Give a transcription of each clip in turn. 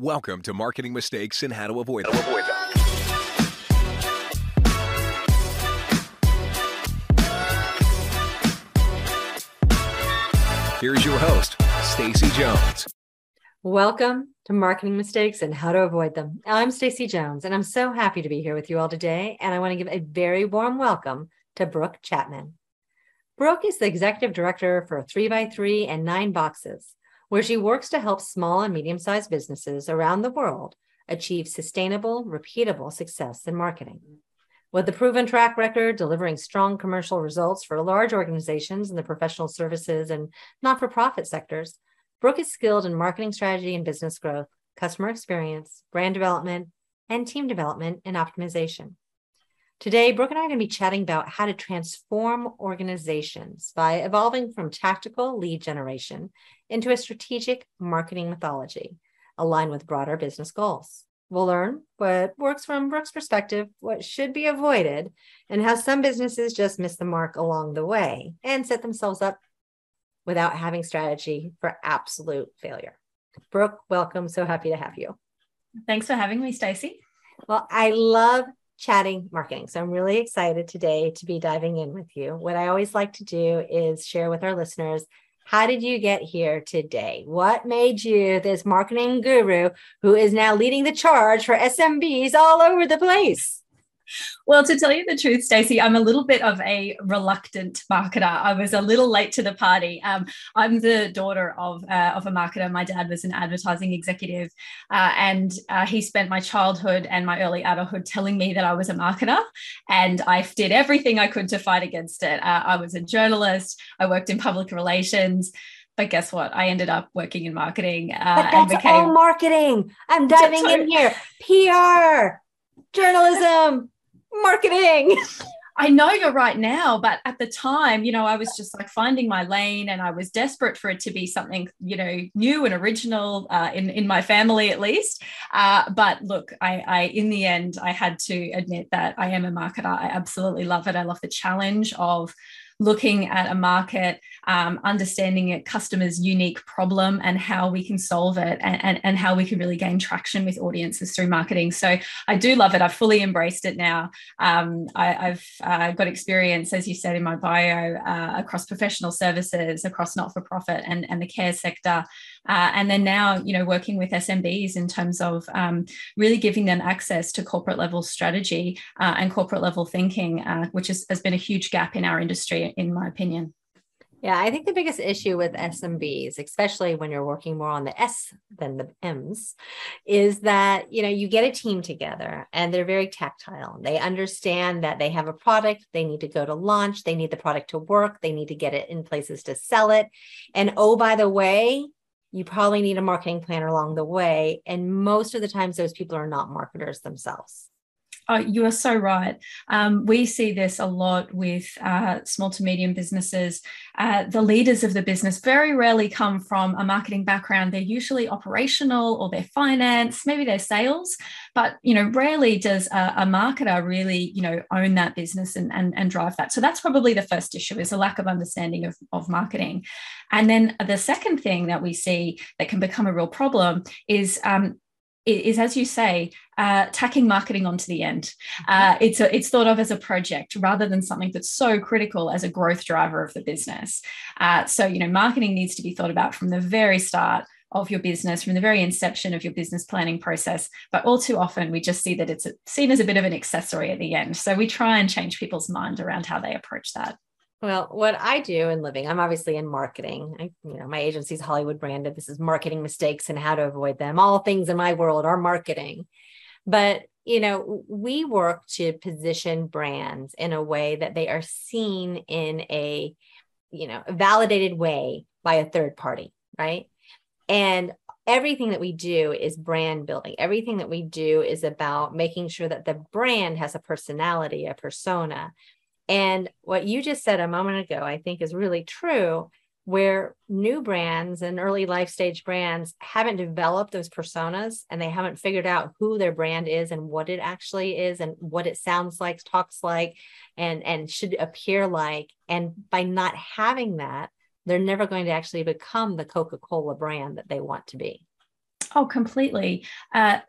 Welcome to Marketing Mistakes and How to Avoid Them. Here's your host, Stacy Jones. Welcome to Marketing Mistakes and How to Avoid Them. I'm Stacy Jones, and I'm so happy to be here with you all today. And I want to give a very warm welcome to Brooke Chapman. Brooke is the executive director for 3x3 and Nine Boxes, where she works to help small and medium sized businesses around the world achieve sustainable, repeatable success in marketing. With a proven track record delivering strong commercial results for large organizations in the professional services and not for profit sectors, Brooke is skilled in marketing strategy and business growth, customer experience, brand development, and team development and optimization. Today, Brooke and I are going to be chatting about how to transform organizations by evolving from tactical lead generation into a strategic marketing mythology aligned with broader business goals. We'll learn what works from Brooke's perspective, what should be avoided, and how some businesses just miss the mark along the way and set themselves up without having strategy for absolute failure. Brooke, welcome. So happy to have you. Thanks for having me, Stacy. Well, I love chatting marketing. So I'm really excited today to be diving in with you. What I always like to do is share with our listeners how did you get here today? What made you this marketing guru who is now leading the charge for SMBs all over the place? Well, to tell you the truth, Stacy, I'm a little bit of a reluctant marketer. I was a little late to the party. Um, I'm the daughter of, uh, of a marketer. My dad was an advertising executive, uh, and uh, he spent my childhood and my early adulthood telling me that I was a marketer, and I did everything I could to fight against it. Uh, I was a journalist. I worked in public relations but guess what? I ended up working in marketing. Uh, but that's and became all marketing. I'm diving in here. PR, journalism, marketing. I know you're right now, but at the time, you know, I was just like finding my lane and I was desperate for it to be something, you know, new and original uh, in, in my family at least. Uh, but look, I, I, in the end, I had to admit that I am a marketer. I absolutely love it. I love the challenge of looking at a market, um, understanding a customer's unique problem and how we can solve it and, and, and how we can really gain traction with audiences through marketing. So I do love it. I've fully embraced it now. Um, I, have uh, got experience, as you said in my bio, uh, across professional services, across not for profit and, and the care sector. Uh, and then now, you know, working with SMBs in terms of um, really giving them access to corporate level strategy uh, and corporate level thinking, uh, which is, has been a huge gap in our industry, in my opinion. Yeah, I think the biggest issue with SMBs, especially when you're working more on the S than the M's, is that you know you get a team together and they're very tactile. They understand that they have a product, they need to go to launch, they need the product to work, they need to get it in places to sell it. And oh, by the way, you probably need a marketing plan along the way. And most of the times, those people are not marketers themselves. Oh, you are so right. Um, we see this a lot with uh, small to medium businesses. Uh, the leaders of the business very rarely come from a marketing background. They're usually operational or they're finance, maybe they're sales, but you know, rarely does a, a marketer really, you know, own that business and, and, and drive that. So that's probably the first issue is a lack of understanding of, of marketing. And then the second thing that we see that can become a real problem is um, is, as you say, uh, tacking marketing onto the end. Uh, it's a, it's thought of as a project rather than something that's so critical as a growth driver of the business. Uh, so you know, marketing needs to be thought about from the very start of your business, from the very inception of your business planning process. But all too often, we just see that it's seen as a bit of an accessory at the end. So we try and change people's mind around how they approach that. Well, what I do in living, I'm obviously in marketing. I, you know, my agency's Hollywood Branded. This is marketing mistakes and how to avoid them. All things in my world are marketing. But, you know, we work to position brands in a way that they are seen in a, you know, validated way by a third party, right? And everything that we do is brand building. Everything that we do is about making sure that the brand has a personality, a persona, and what you just said a moment ago, I think is really true, where new brands and early life stage brands haven't developed those personas and they haven't figured out who their brand is and what it actually is and what it sounds like, talks like, and, and should appear like. And by not having that, they're never going to actually become the Coca Cola brand that they want to be. Oh, completely. Uh,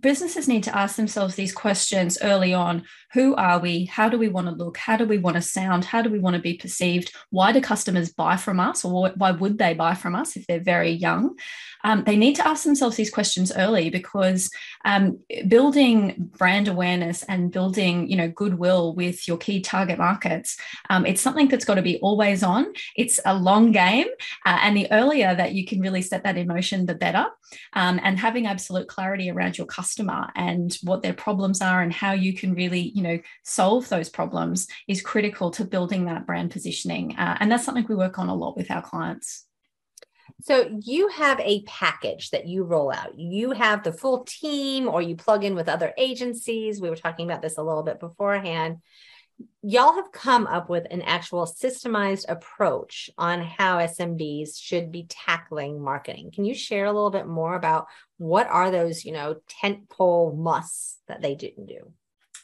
businesses need to ask themselves these questions early on. Who are we? How do we want to look? How do we want to sound? How do we want to be perceived? Why do customers buy from us or why would they buy from us if they're very young um, they need to ask themselves these questions early because um, building brand awareness and building you know goodwill with your key target markets um, it's something that's got to be always on. It's a long game uh, and the earlier that you can really set that in motion the better. Um, and having absolute clarity around your customer and what their problems are and how you can really you know solve those problems is critical to building that brand positioning uh, and that's something we work on a lot with our clients so you have a package that you roll out. You have the full team or you plug in with other agencies. We were talking about this a little bit beforehand. Y'all have come up with an actual systemized approach on how SMBs should be tackling marketing. Can you share a little bit more about what are those, you know, tentpole musts that they didn't do?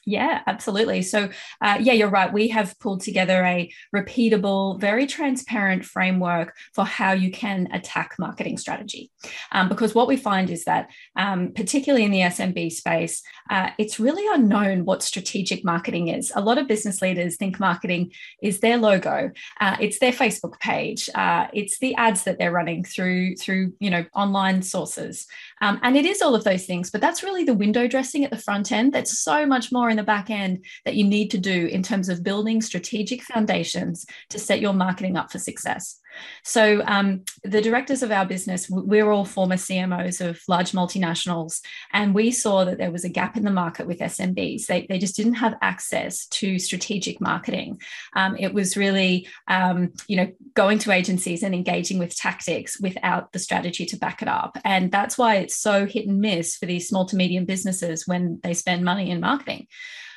Yeah, absolutely. So, uh, yeah, you're right. We have pulled together a repeatable, very transparent framework for how you can attack marketing strategy. Um, because what we find is that, um, particularly in the SMB space, uh, it's really unknown what strategic marketing is. A lot of business leaders think marketing is their logo, uh, it's their Facebook page, uh, it's the ads that they're running through through you know online sources, um, and it is all of those things. But that's really the window dressing at the front end. That's so much more in the back end that you need to do in terms of building strategic foundations to set your marketing up for success. So, um, the directors of our business, we're all former CMOs of large multinationals, and we saw that there was a gap in the market with SMBs. They, they just didn't have access to strategic marketing. Um, it was really, um, you know, going to agencies and engaging with tactics without the strategy to back it up. And that's why it's so hit and miss for these small to medium businesses when they spend money in marketing.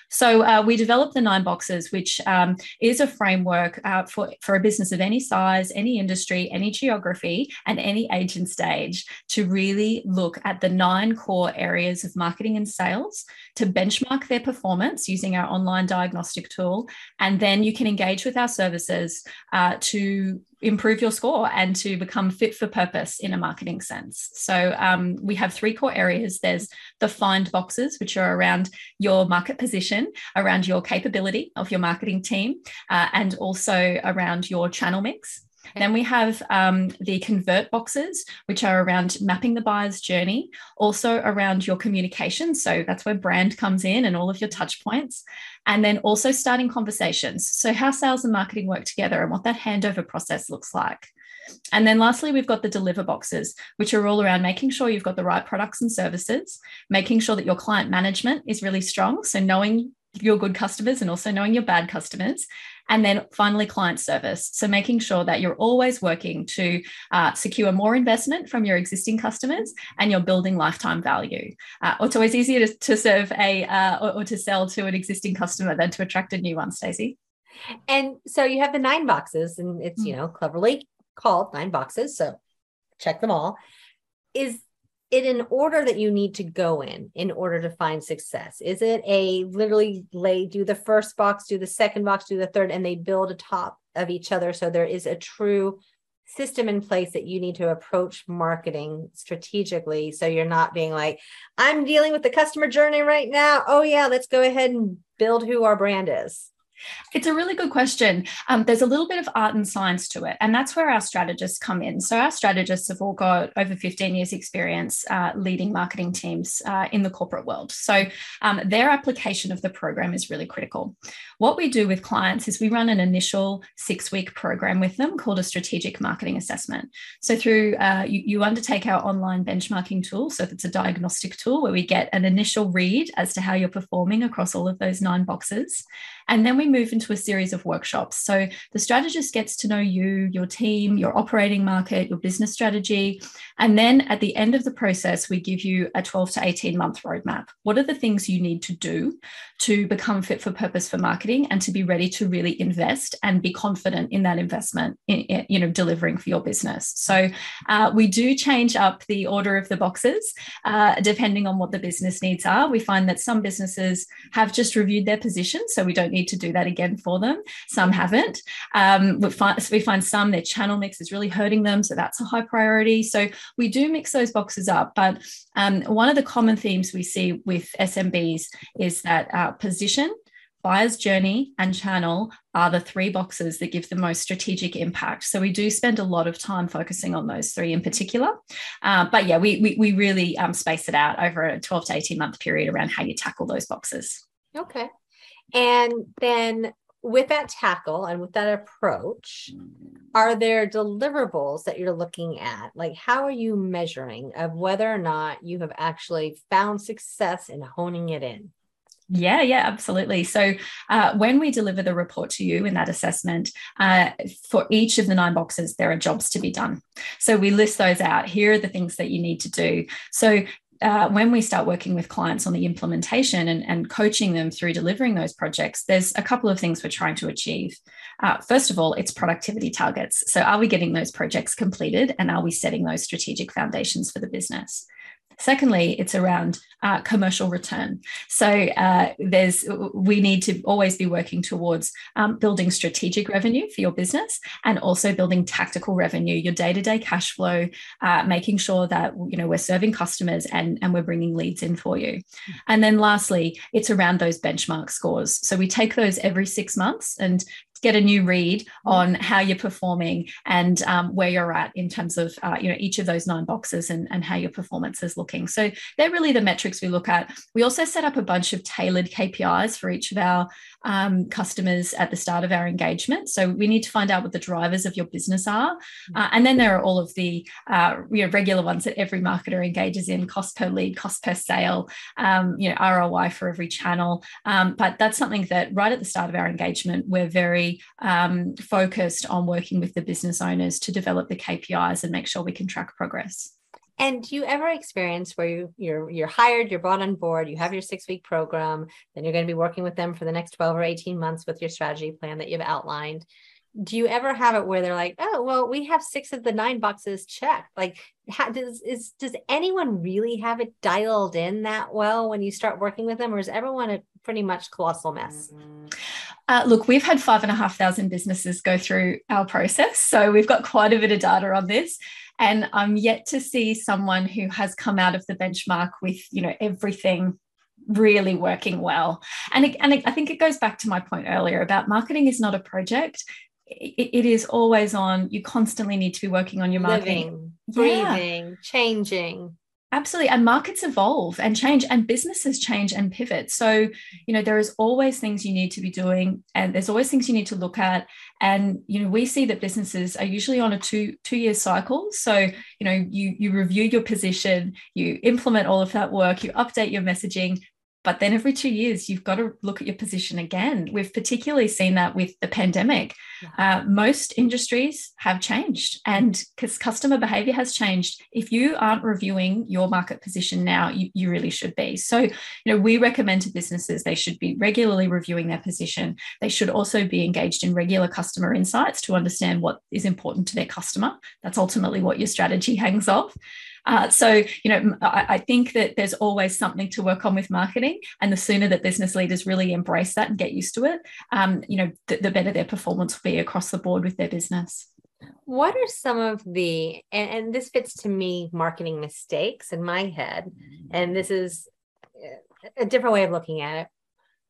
So uh, we developed the nine boxes, which um, is a framework uh, for, for a business of any size, any industry, any geography, and any age and stage to really look at the nine core areas of marketing and sales to benchmark their performance using our online diagnostic tool. And then you can engage with our services uh, to improve your score and to become fit for purpose in a marketing sense. So um, we have three core areas. There's the find boxes, which are around your market position, around your capability of your marketing team, uh, and also around your channel mix. Then we have um, the convert boxes, which are around mapping the buyer's journey, also around your communication. So that's where brand comes in and all of your touch points. And then also starting conversations. So, how sales and marketing work together and what that handover process looks like. And then lastly, we've got the deliver boxes, which are all around making sure you've got the right products and services, making sure that your client management is really strong. So, knowing your good customers and also knowing your bad customers, and then finally, client service. So making sure that you're always working to uh, secure more investment from your existing customers and you're building lifetime value. Uh, it's always easier to, to serve a uh, or, or, to sell to an existing customer than to attract a new one, Stacy. And so you have the nine boxes, and it's you mm. know cleverly called nine boxes. So check them all. Is it in order that you need to go in in order to find success? Is it a literally lay do the first box, do the second box, do the third, and they build a top of each other? So there is a true system in place that you need to approach marketing strategically. So you're not being like, I'm dealing with the customer journey right now. Oh, yeah, let's go ahead and build who our brand is. It's a really good question. Um, there's a little bit of art and science to it, and that's where our strategists come in. So, our strategists have all got over 15 years' experience uh, leading marketing teams uh, in the corporate world. So, um, their application of the program is really critical. What we do with clients is we run an initial six week program with them called a strategic marketing assessment. So, through uh, you, you undertake our online benchmarking tool. So, if it's a diagnostic tool where we get an initial read as to how you're performing across all of those nine boxes. And then we move into a series of workshops. So the strategist gets to know you, your team, your operating market, your business strategy. And then at the end of the process, we give you a 12 to 18 month roadmap. What are the things you need to do to become fit for purpose for marketing and to be ready to really invest and be confident in that investment, in, you know, delivering for your business? So uh, we do change up the order of the boxes uh, depending on what the business needs are. We find that some businesses have just reviewed their position, so we don't need to do that again for them. Some haven't. Um, we, find, we find some, their channel mix is really hurting them. So that's a high priority. So we do mix those boxes up. But um, one of the common themes we see with SMBs is that uh, position, buyer's journey and channel are the three boxes that give the most strategic impact. So we do spend a lot of time focusing on those three in particular. Uh, but yeah, we, we, we really um, space it out over a 12 to 18 month period around how you tackle those boxes. Okay. And then with that tackle and with that approach, are there deliverables that you're looking at? Like, how are you measuring of whether or not you have actually found success in honing it in? Yeah, yeah, absolutely. So uh, when we deliver the report to you in that assessment, uh, for each of the nine boxes, there are jobs to be done. So we list those out. Here are the things that you need to do. So uh, when we start working with clients on the implementation and, and, coaching them through delivering those projects, there's a couple of things we're trying to achieve. Uh, first of all, it's productivity targets. So, are we getting those projects completed and are we setting those strategic foundations for the business? Secondly, it's around uh, commercial return. So uh, there's we need to always be working towards um, building strategic revenue for your business and also building tactical revenue, your day-to-day cash flow, uh, making sure that you know we're serving customers and and we're bringing leads in for you. And then lastly, it's around those benchmark scores. So we take those every six months and get a new read mm. on how you're performing and um, where you're at in terms of uh, you know each of those nine boxes and, and how your performance is looking so they're really the metrics we look at we also set up a bunch of tailored kpis for each of our um, customers at the start of our engagement. So we need to find out what the drivers of your business are. Uh, and then there are all of the uh, you know, regular ones that every marketer engages in cost per lead cost per sale um, you know roi for every channel. Um, but that's something that right at the start of our engagement we're very um, focused on working with the business owners to develop the KPIs and make sure we can track progress. And do you ever experience where you, you're you're hired, you're brought on board, you have your six week program, then you're going to be working with them for the next 12 or 18 months with your strategy plan that you've outlined. Do you ever have it where they're like, oh, well, we have six of the nine boxes checked? Like, how, does is does anyone really have it dialed in that well when you start working with them, or is everyone a pretty much colossal mess? Uh, look, we've had five and a half thousand businesses go through our process. So we've got quite a bit of data on this. And I'm yet to see someone who has come out of the benchmark with, you know, everything really working well. And, it, and it, I think it goes back to my point earlier about marketing is not a project. it, it is always on. You constantly need to be working on your marketing. Living, breathing, yeah. changing. Absolutely. And markets evolve and change, and businesses change and pivot. So, you know, there is always things you need to be doing, and there's always things you need to look at. And, you know, we see that businesses are usually on a two two year cycle. So, you know, you you review your position, you implement all of that work, you update your messaging, but then every two years, you've got to look at your position again. We've particularly seen that with the pandemic. Uh, most industries have changed, and because customer behavior has changed, if you aren't reviewing your market position now, you, you really should be. So, you know, we recommend to businesses they should be regularly reviewing their position. They should also be engaged in regular customer insights to understand what is important to their customer. That's ultimately what your strategy hangs off. Uh, so, you know, I, I, think that there's always something to work on with marketing. And the sooner that business leaders really embrace that and get used to it, um, you know, the, the better their performance will be across the board with their business. What are some of the, and, and this fits to me, marketing mistakes in my head. And this is a different way of looking at it.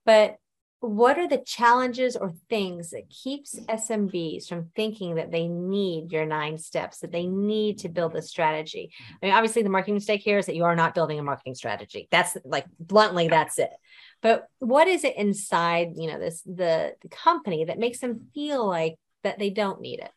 But what are the challenges or things that keeps SMBs from thinking that they need your nine steps, that they need to build a strategy? I mean, obviously the marketing mistake here is that you are not building a marketing strategy. That's like bluntly, that's it. But what is it inside, you know, this the, the company that makes them feel like that they don't need it?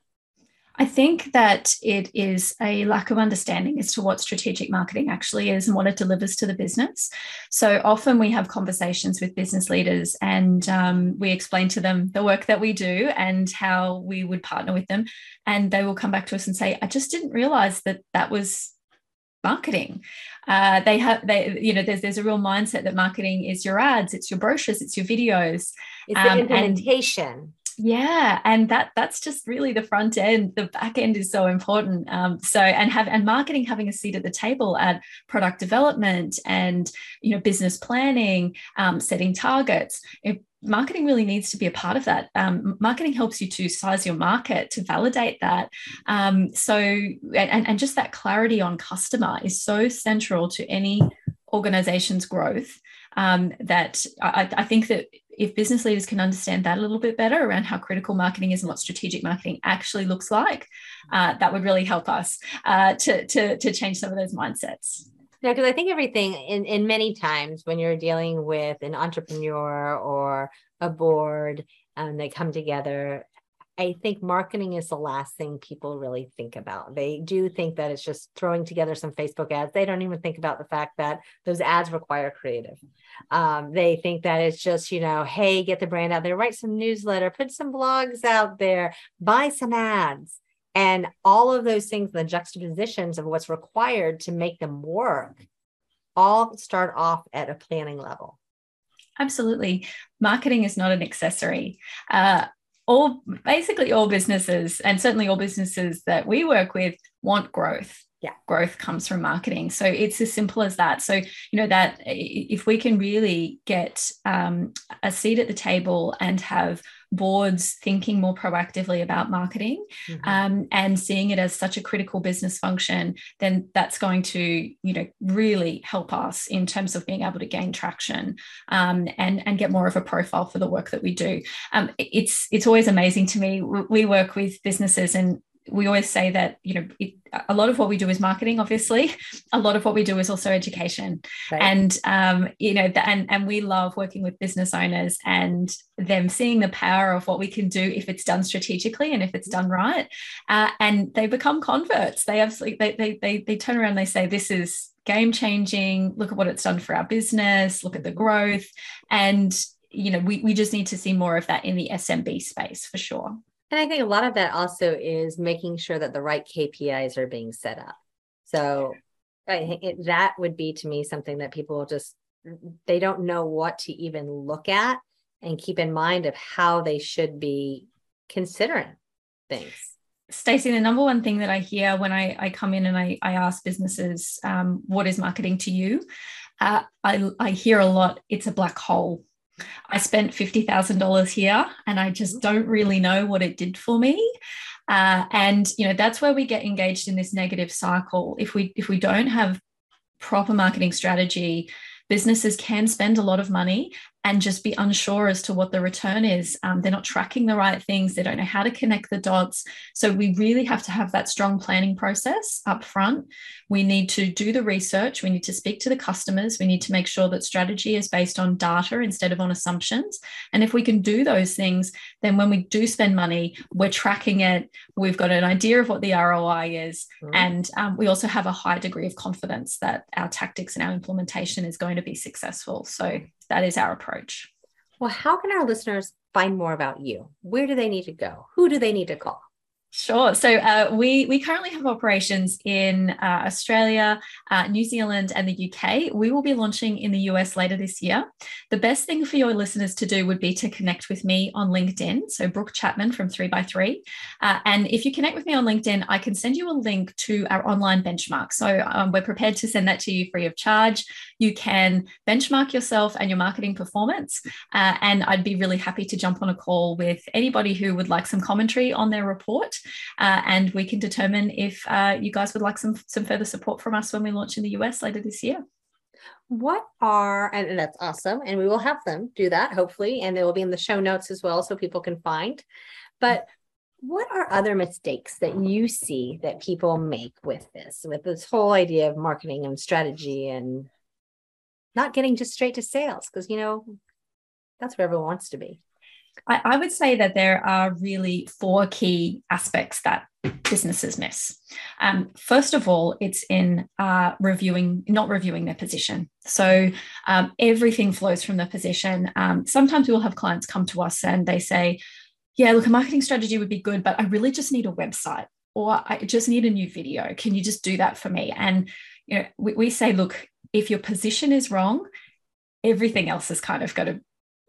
I think that it is a lack of understanding as to what strategic marketing actually is and what it delivers to the business. So often we have conversations with business leaders and um, we explain to them the work that we do and how we would partner with them. And they will come back to us and say, I just didn't realize that that was marketing. Uh, they have they you know there's there's a real mindset that marketing is your ads, it's your brochures, it's your videos. It's um, the implementation yeah and that that's just really the front end the back end is so important um, so and have and marketing having a seat at the table at product development and you know business planning um, setting targets it, marketing really needs to be a part of that. Um, marketing helps you to size your market, to validate that. Um, so, and, and just that clarity on customer is so central to any organization's growth um, that I, I, think that if business leaders can understand that a little bit better around how critical marketing is and what strategic marketing actually looks like, uh, that would really help us uh, to, to, to change some of those mindsets. Yeah, because I think everything in, in many times when you're dealing with an entrepreneur or a board and they come together, I think marketing is the last thing people really think about. They do think that it's just throwing together some Facebook ads. They don't even think about the fact that those ads require creative. Um, they think that it's just, you know, hey, get the brand out there, write some newsletter, put some blogs out there, buy some ads. And all of those things, the juxtapositions of what's required to make them work, all start off at a planning level. Absolutely. Marketing is not an accessory. Uh, all basically all businesses, and certainly all businesses that we work with, want growth. Yeah. Growth comes from marketing. So it's as simple as that. So you know that if we can really get um, a seat at the table and have boards thinking more proactively about marketing mm-hmm. um, and seeing it as such a critical business function then that's going to you know really help us in terms of being able to gain traction um, and and get more of a profile for the work that we do um, it's it's always amazing to me we work with businesses and we always say that you know it, a lot of what we do is marketing obviously. A lot of what we do is also education. Right. and um, you know the, and and we love working with business owners and them seeing the power of what we can do if it's done strategically and if it's done right. Uh, and they become converts. They absolutely they, they they they turn around and they say this is game changing. Look at what it's done for our business. Look at the growth. And you know we, we just need to see more of that in the smb space for sure and I think a lot of that also is making sure that the right KPIs are being set up. So I think it, that would be to me something that people just they don't know what to even look at and keep in mind of how they should be considering things. Stacy, the number one thing that I hear when I, I come in and I, I ask businesses, um, what is marketing to you? Uh, I, I hear a lot, it's a black hole. I spent $50,000 here and I just mm-hmm. don't really know what it did for me. Uh, and you know that's where we get engaged in this negative cycle if we if we don't have proper marketing strategy businesses can spend a lot of money and just be unsure as to what the return is. Um, they're not tracking the right things. They don't know how to connect the dots. So we really have to have that strong planning process up front. We need to do the research. We need to speak to the customers. We need to make sure that strategy is based on data instead of on assumptions. And if we can do those things, then when we do spend money, we're tracking it. We've got an idea of what the ROI is. Mm-hmm. And um, we also have a high degree of confidence that our tactics and our implementation is going to be successful. So that is our approach. Well, how can our listeners find more about you? Where do they need to go? Who do they need to call? Sure. So uh, we we currently have operations in uh, Australia, uh, New Zealand, and the UK. We will be launching in the US later this year. The best thing for your listeners to do would be to connect with me on LinkedIn. So Brooke Chapman from Three by Three, uh, and if you connect with me on LinkedIn, I can send you a link to our online benchmark. So um, we're prepared to send that to you free of charge. You can benchmark yourself and your marketing performance, uh, and I'd be really happy to jump on a call with anybody who would like some commentary on their report uh, and we can determine if uh, you guys would like some some further support from us when we launch in the US later this year. What are and that's awesome, and we will have them do that hopefully, and they will be in the show notes as well, so people can find. But what are other mistakes that you see that people make with this, with this whole idea of marketing and strategy and not getting just straight to sales? Because you know that's where everyone wants to be. I, I would say that there are really four key aspects that businesses miss. Um, first of all, it's in uh, reviewing, not reviewing their position. So um, everything flows from the position. Um, sometimes we'll have clients come to us and they say, Yeah, look, a marketing strategy would be good, but I really just need a website or I just need a new video. Can you just do that for me? And you know, we, we say, look, if your position is wrong, everything else is kind of got to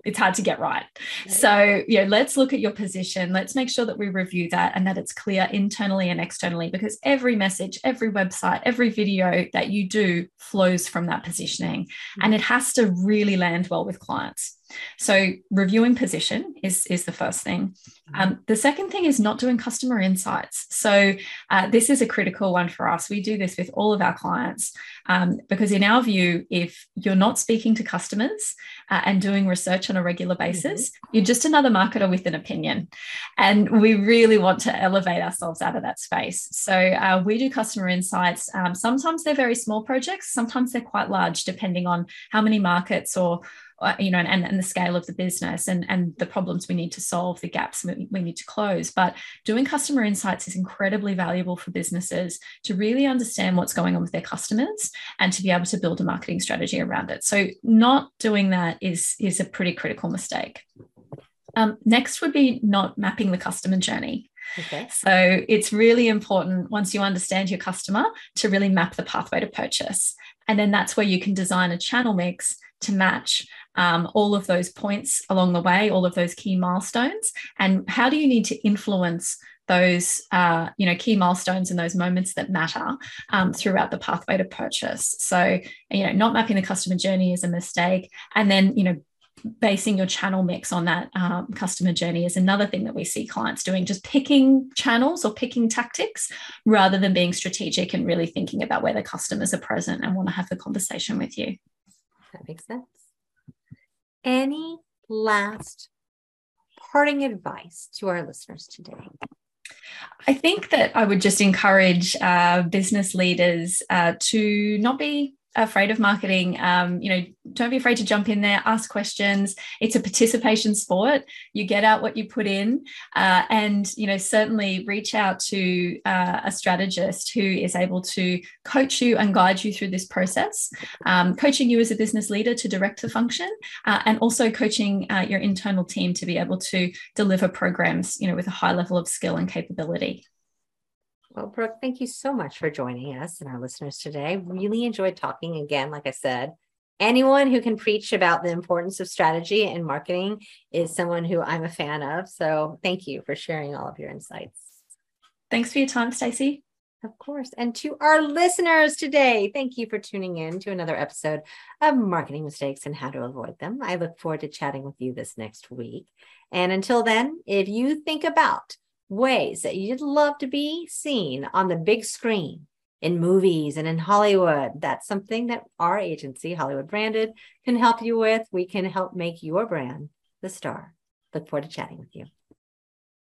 it's hard to get right. So, you know, let's look at your position. Let's make sure that we review that and that it's clear internally and externally because every message, every website, every video that you do flows from that positioning mm-hmm. and it has to really land well with clients. So reviewing position is, is the first thing. Mm-hmm. Um, the second thing is not doing customer insights. So uh, this is a critical one for us. We do this with all of our clients um, because in our view, if you're not speaking to customers uh, and doing research on a regular mm-hmm. basis, mm-hmm. you're just another marketer with an opinion. And we really want to elevate ourselves out of that space. So uh, we do customer insights. Um, sometimes they're very small projects, sometimes they're quite large, depending on how many markets or you know, and, and the scale of the business and, and the problems we need to solve, the gaps we, we need to close. But doing customer insights is incredibly valuable for businesses to really understand what's going on with their customers and to be able to build a marketing strategy around it. So not doing that is, is a pretty critical mistake. Um, next would be not mapping the customer journey. Okay. So it's really important once you understand your customer to really map the pathway to purchase. And then that's where you can design a channel mix to match um, all of those points along the way, all of those key milestones, and how do you need to influence those uh, you know key milestones and those moments that matter um, throughout the pathway to purchase. So you know, not mapping the customer journey is a mistake, and then you know basing your channel mix on that um, customer journey is another thing that we see clients doing just picking channels or picking tactics rather than being strategic and really thinking about where the customers are present and want to have the conversation with you. That makes sense any last parting advice to our listeners today? I think that I would just encourage uh, business leaders uh, to not be afraid of marketing, um, you know, don't be afraid to jump in there, ask questions. It's a participation sport. You get out what you put in, uh, and you know, certainly reach out to uh, a strategist who is able to coach you and guide you through this process, um, coaching you as a business leader to direct the function, uh, and also coaching uh, your internal team to be able to deliver programs, you know, with a high level of skill and capability. Well, Brooke, thank you so much for joining us and our listeners today. Really enjoyed talking again. Like I said, anyone who can preach about the importance of strategy and marketing is someone who I'm a fan of. So thank you for sharing all of your insights. Thanks for your time, Stacy. Of course. And to our listeners today, thank you for tuning in to another episode of Marketing Mistakes and How to Avoid Them. I look forward to chatting with you this next week. And until then, if you think about ways that you'd love to be seen on the big screen in movies and in Hollywood. That's something that our agency, Hollywood Branded, can help you with. We can help make your brand the star. Look forward to chatting with you.